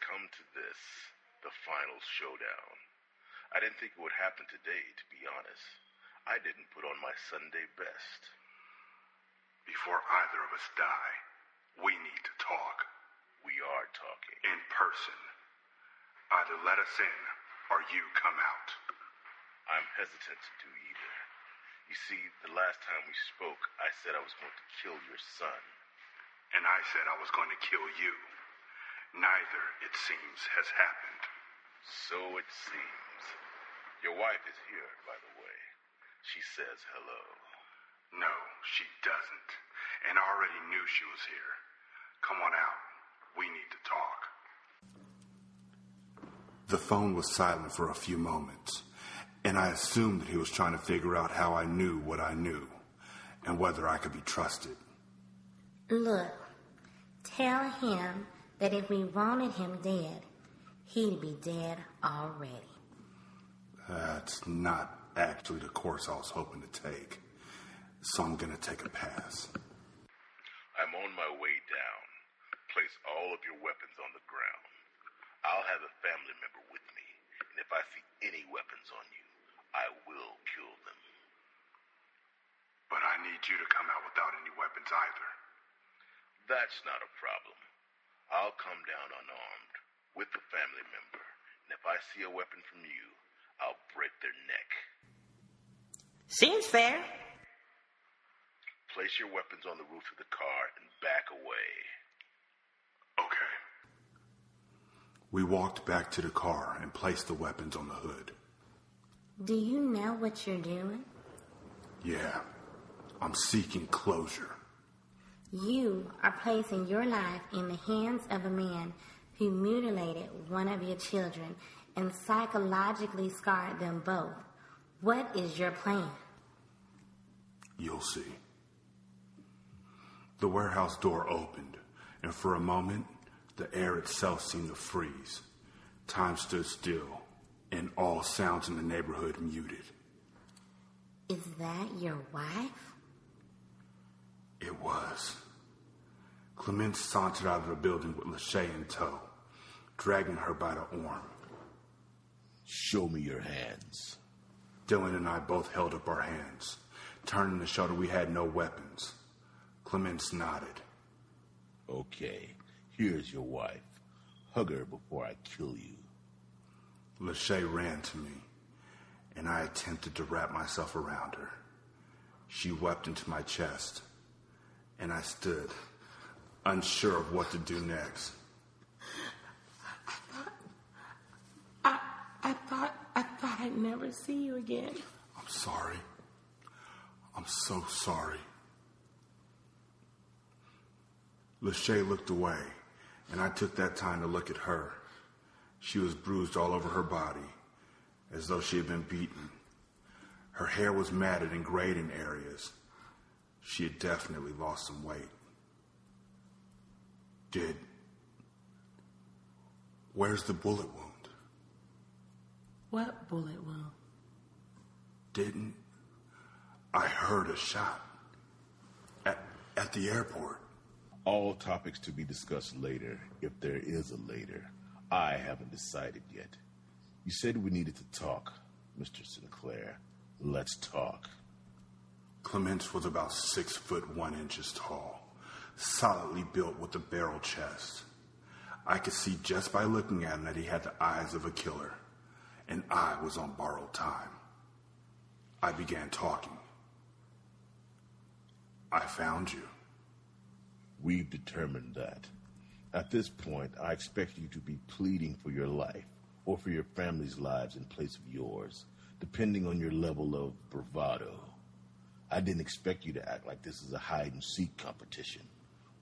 Come to this, the final showdown. I didn't think it would happen today, to be honest. I didn't put on my Sunday best. Before either of us die, we need to talk. We are talking. In person. Either let us in, or you come out. I'm hesitant to do either. You see, the last time we spoke, I said I was going to kill your son. And I said I was going to kill you. Neither, it seems, has happened. So it seems. Your wife is here, by the way. She says hello. No, she doesn't. And I already knew she was here. Come on out. We need to talk. The phone was silent for a few moments, and I assumed that he was trying to figure out how I knew what I knew and whether I could be trusted. Look, tell him that if we wanted him dead, he'd be dead already. That's not actually the course I was hoping to take, so I'm gonna take a pass. I'm on my way down. Place all of your weapons on the ground. I'll have a family member with me, and if I see any weapons on you, I will kill them. But I need you to come out without any weapons either. That's not a problem. I'll come down unarmed with the family member, and if I see a weapon from you, I'll break their neck. Seems fair. Place your weapons on the roof of the car and back away. Okay. We walked back to the car and placed the weapons on the hood. Do you know what you're doing? Yeah. I'm seeking closure. You are placing your life in the hands of a man who mutilated one of your children and psychologically scarred them both. What is your plan? You'll see. The warehouse door opened, and for a moment, the air itself seemed to freeze. Time stood still, and all sounds in the neighborhood muted. Is that your wife? It was. Clements sauntered out of the building with Lachey in tow, dragging her by the arm. Show me your hands. Dylan and I both held up our hands, turning to show that we had no weapons. Clements nodded. Okay, here's your wife. Hug her before I kill you. Lachey ran to me, and I attempted to wrap myself around her. She wept into my chest, and I stood, unsure of what to do next. I, I thought I thought I'd never see you again. I'm sorry. I'm so sorry. Lachey looked away, and I took that time to look at her. She was bruised all over her body, as though she had been beaten. Her hair was matted and grayed in areas. She had definitely lost some weight. Did. Where's the bullet wound? What bullet wound? Didn't. I heard a shot. At, at the airport. All topics to be discussed later, if there is a later. I haven't decided yet. You said we needed to talk, Mr. Sinclair. Let's talk. Clements was about six foot one inches tall, solidly built with a barrel chest. I could see just by looking at him that he had the eyes of a killer, and I was on borrowed time. I began talking. I found you. We've determined that. At this point, I expect you to be pleading for your life or for your family's lives in place of yours, depending on your level of bravado. I didn't expect you to act like this is a hide and seek competition.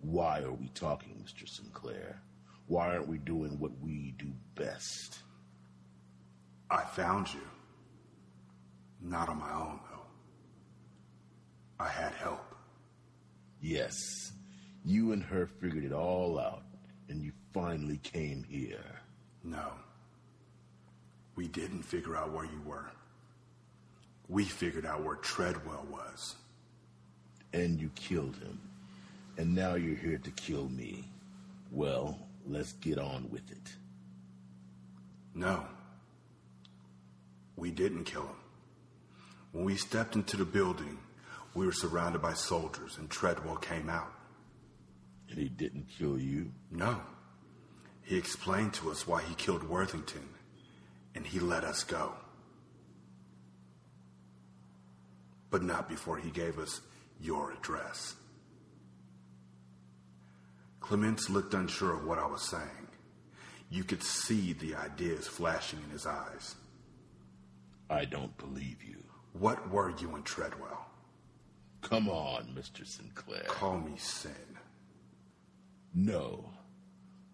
Why are we talking, Mr. Sinclair? Why aren't we doing what we do best? I found you. Not on my own, though. I had help. Yes, you and her figured it all out, and you finally came here. No. We didn't figure out where you were. We figured out where Treadwell was. And you killed him. And now you're here to kill me. Well, let's get on with it. No. We didn't kill him. When we stepped into the building, we were surrounded by soldiers and Treadwell came out. And he didn't kill you? No. He explained to us why he killed Worthington, and he let us go. But not before he gave us your address. Clements looked unsure of what I was saying. You could see the ideas flashing in his eyes. I don't believe you. What were you in Treadwell? Come on, Mr. Sinclair. Call me Sin. No.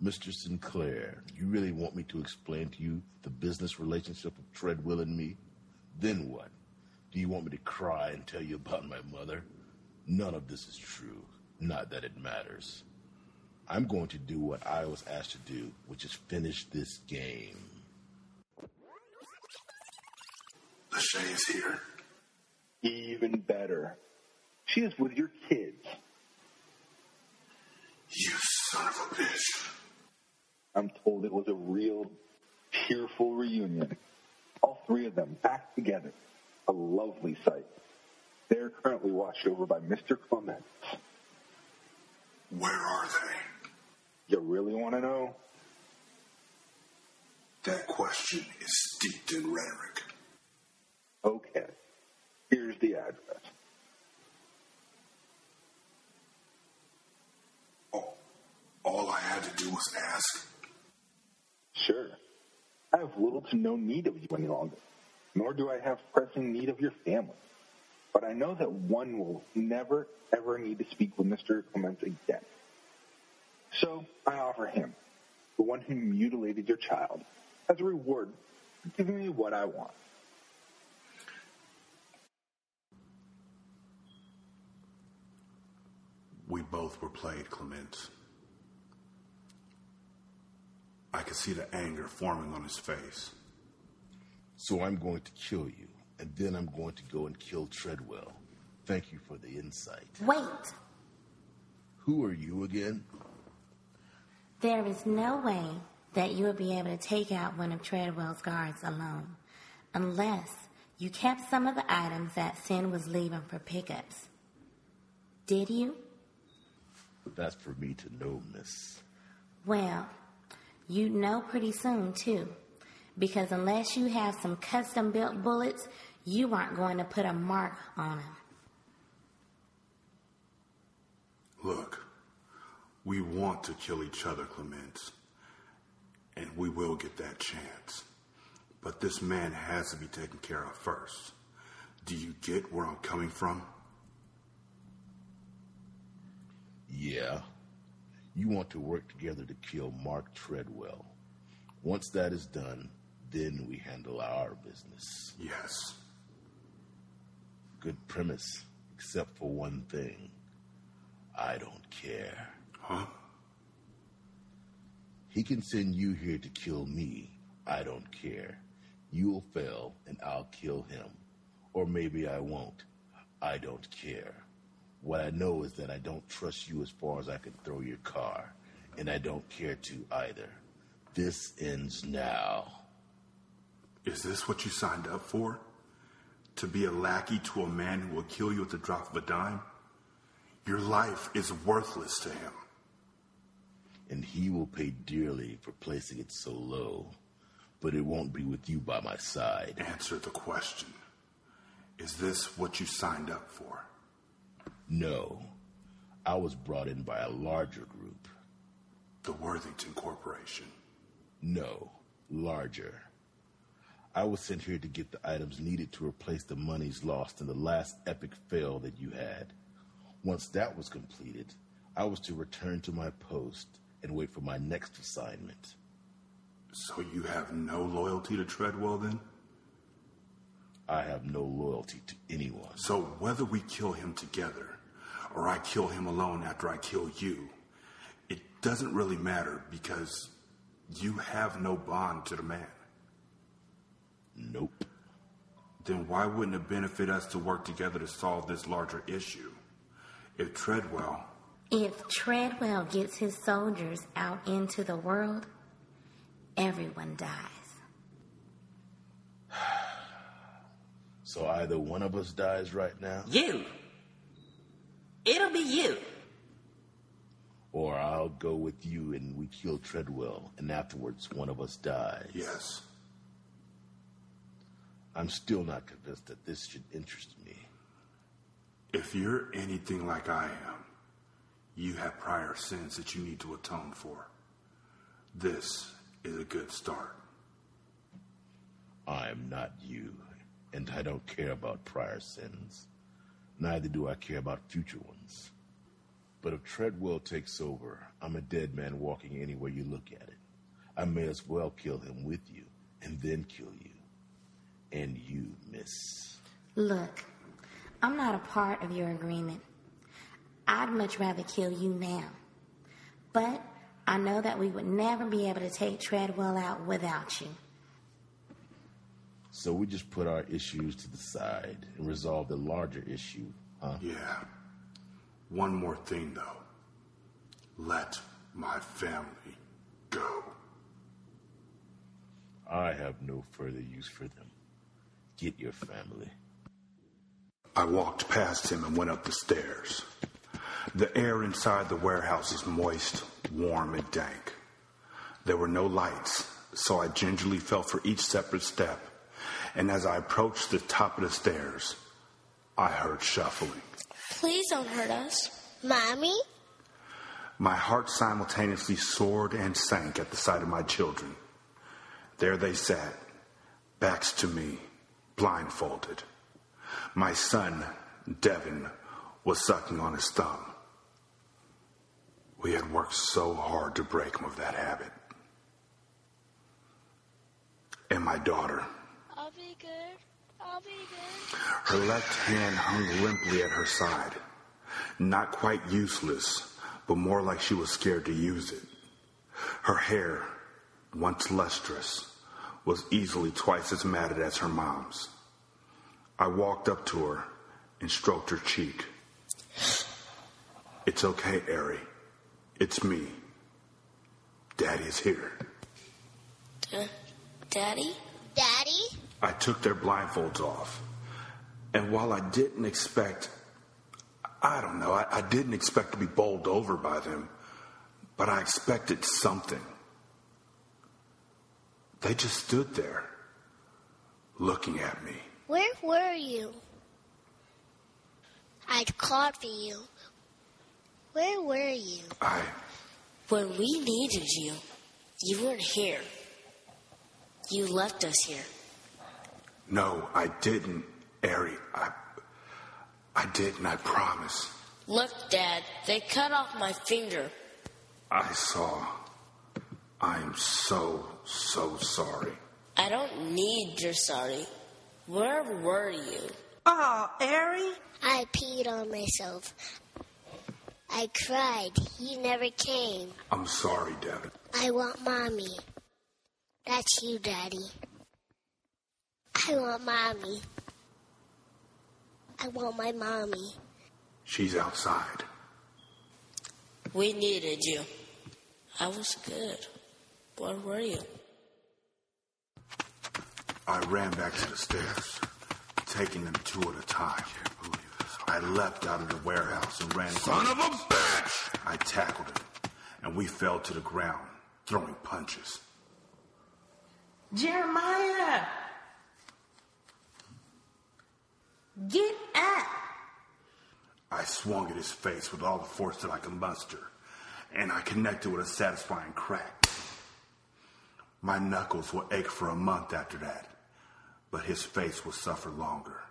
Mr. Sinclair, you really want me to explain to you the business relationship of Treadwell and me? Then what? Do you want me to cry and tell you about my mother? None of this is true. Not that it matters. I'm going to do what I was asked to do, which is finish this game. Lachey's here. Even better. She is with your kids. You son of a bitch. I'm told it was a real tearful reunion. All three of them back together. A lovely sight. They're currently watched over by Mr. Clements. Where are they? You really want to know? That question is steeped in rhetoric. Okay. Here's the address. All, all I had to do was ask. Sure. I have little to no need of you any longer, nor do I have pressing need of your family. But I know that one will never, ever need to speak with Mr. Clements again. So I offer him, the one who mutilated your child, as a reward for giving me what I want. We both were played, Clements. I could see the anger forming on his face. So I'm going to kill you, and then I'm going to go and kill Treadwell. Thank you for the insight. Wait! Who are you again? There is no way that you will be able to take out one of Treadwell's guards alone, unless you kept some of the items that Sin was leaving for pickups. Did you? That's for me to know, miss. Well, you'd know pretty soon, too. Because unless you have some custom built bullets, you aren't going to put a mark on them. Look, we want to kill each other, Clements. And we will get that chance. But this man has to be taken care of first. Do you get where I'm coming from? Yeah. You want to work together to kill Mark Treadwell. Once that is done, then we handle our business. Yes. Good premise, except for one thing. I don't care. Huh? He can send you here to kill me. I don't care. You'll fail and I'll kill him. Or maybe I won't. I don't care. What I know is that I don't trust you as far as I can throw your car. And I don't care to either. This ends now. Is this what you signed up for? To be a lackey to a man who will kill you at the drop of a dime? Your life is worthless to him. And he will pay dearly for placing it so low. But it won't be with you by my side. Answer the question. Is this what you signed up for? No. I was brought in by a larger group. The Worthington Corporation. No, larger. I was sent here to get the items needed to replace the monies lost in the last epic fail that you had. Once that was completed, I was to return to my post and wait for my next assignment. So you have no loyalty to Treadwell then? I have no loyalty to anyone. So whether we kill him together or I kill him alone after I kill you, it doesn't really matter because you have no bond to the man. Nope. Then why wouldn't it benefit us to work together to solve this larger issue? If Treadwell If Treadwell gets his soldiers out into the world, everyone dies. So either one of us dies right now, You. It'll be you. or I'll go with you and we kill Treadwell, and afterwards one of us dies. Yes. I'm still not convinced that this should interest me. If you're anything like I am, you have prior sins that you need to atone for. This is a good start. I'm not you, and I don't care about prior sins. Neither do I care about future ones. But if Treadwell takes over, I'm a dead man walking anywhere you look at it. I may as well kill him with you, and then kill you. And you, miss. Look, I'm not a part of your agreement. I'd much rather kill you now. But I know that we would never be able to take Treadwell out without you. So we just put our issues to the side and resolve the larger issue, huh? Yeah. One more thing, though. Let my family go. I have no further use for them. Get your family. I walked past him and went up the stairs. The air inside the warehouse is moist, warm, and dank. There were no lights, so I gingerly felt for each separate step. And as I approached the top of the stairs, I heard shuffling. Please don't hurt us. Mommy? My heart simultaneously soared and sank at the sight of my children. There they sat, backs to me, blindfolded. My son, Devin, was sucking on his thumb. We had worked so hard to break him of that habit. And my daughter, I'll be good. I'll be good. her left hand hung limply at her side. Not quite useless, but more like she was scared to use it. Her hair, once lustrous, was easily twice as matted as her mom's. I walked up to her and stroked her cheek. It's okay, Ari. It's me. Daddy is here. Uh, Daddy? Daddy? I took their blindfolds off. And while I didn't expect, I don't know, I, I, didn't expect to be bowled over by them, but I expected something. They just stood there, looking at me. Where were you? I'd called for you. Where were you? I. When we needed you, you weren't here. You left us here. No, I didn't, Ari. I. I didn't, I promise. Look, Dad, they cut off my finger. I saw. I am so, so sorry. I don't need your sorry. Where were you? Oh, Ari? I peed on myself. I cried. He never came. I'm sorry, Devin. I want mommy. That's you, Daddy. I want mommy. I want my mommy. She's outside. We needed you. I was good. Where were you? I ran back to the stairs, taking them two at a time. I leapt out of the warehouse and ran. Son of a bitch! I tackled him, and we fell to the ground, throwing punches. Jeremiah! Get up! I swung at his face with all the force that I could muster, and I connected with a satisfying crack. My knuckles will ache for a month after that, but his face will suffer longer.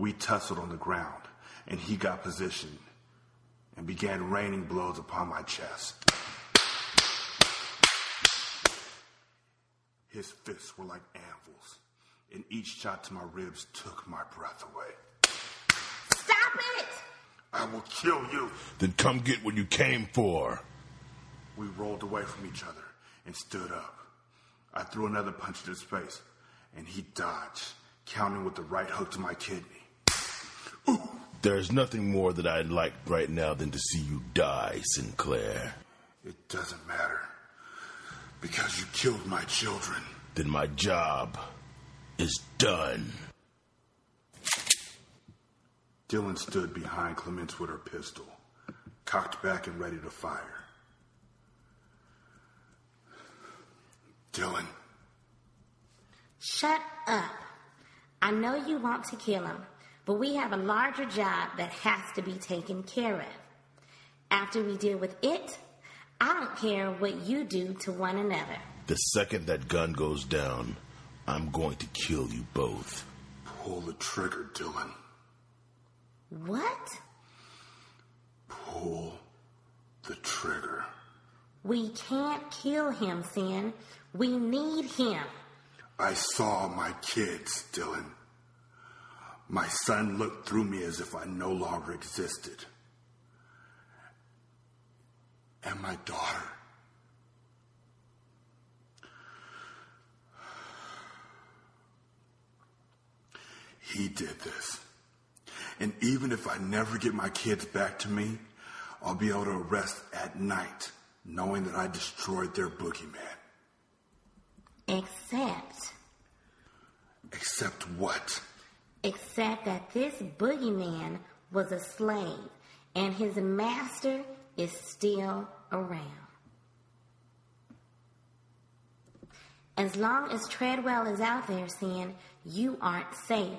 We tussled on the ground, and he got positioned and began raining blows upon my chest. His fists were like anvils, and each shot to my ribs took my breath away. Stop it! I will kill you. Then come get what you came for. We rolled away from each other and stood up. I threw another punch to his face, and he dodged, counting with the right hook to my kidney. Ooh! There's nothing more that I'd like right now than to see you die, Sinclair. It doesn't matter. Because you killed my children. Then my job is done. Dylan stood behind Clements with her pistol, cocked back and ready to fire. Dylan. Shut up. I know you want to kill him, but we have a larger job that has to be taken care of. After we deal with it, I don't care what you do to one another. The second that gun goes down, I'm going to kill you both. Pull the trigger, Dylan. What? Pull the trigger. We can't kill him, Sin. We need him. I saw my kids, Dylan. My son looked through me as if I no longer existed. And my daughter. He did this. And even if I never get my kids back to me, I'll be able to rest at night knowing that I destroyed their boogeyman. Except. Except what? Except that this boogeyman was a slave and his master is still around. As long as Treadwell is out there, saying, you aren't safe.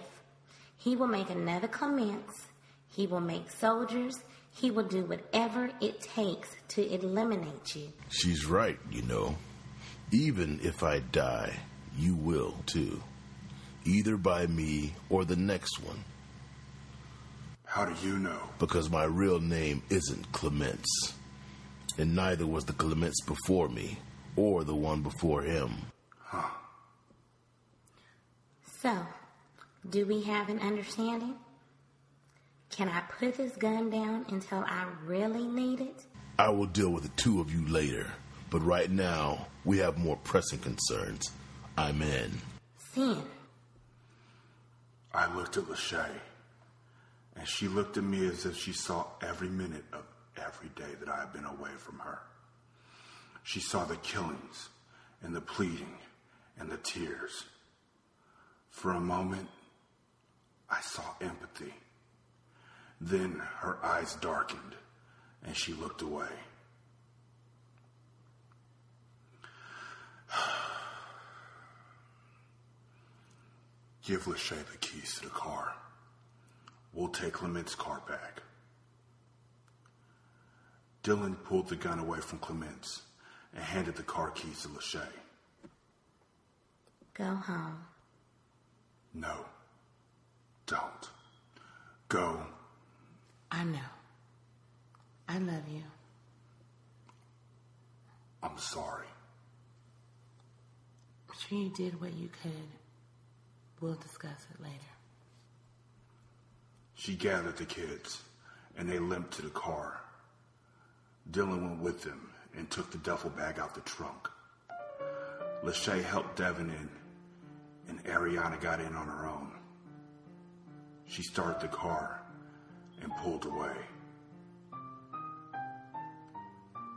He will make another commence, He will make soldiers. He will do whatever it takes to eliminate you. She's right, you know. Even if I die, you will too. Either by me or the next one. How do you know? Because my real name isn't Clements. And neither was the Clements before me, or the one before him. Huh. So, do we have an understanding? Can I put this gun down until I really need it? I will deal with the two of you later, but right now we have more pressing concerns. I'm in. Sin. I looked at Lachey, and she looked at me as if she saw every minute of every day that I had been away from her. She saw the killings, and the pleading, and the tears. For a moment, I saw empathy. Then her eyes darkened, and she looked away. Give Lachey the keys to the car. We'll take Clement's car back. Dylan pulled the gun away from Clements and handed the car keys to Lachey. Go home. No. Don't. Go. I know. I love you. I'm sorry. I'm sure you did what you could. We'll discuss it later. She gathered the kids, and they limped to the car. Dylan went with them and took the duffel bag out the trunk. Lachey helped Devin in, and Ariana got in on her own. She started the car and pulled away.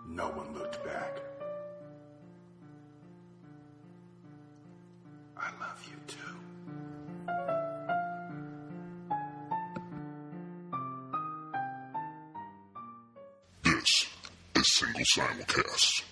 No one looked back. I love you too. This is Single Simulcast.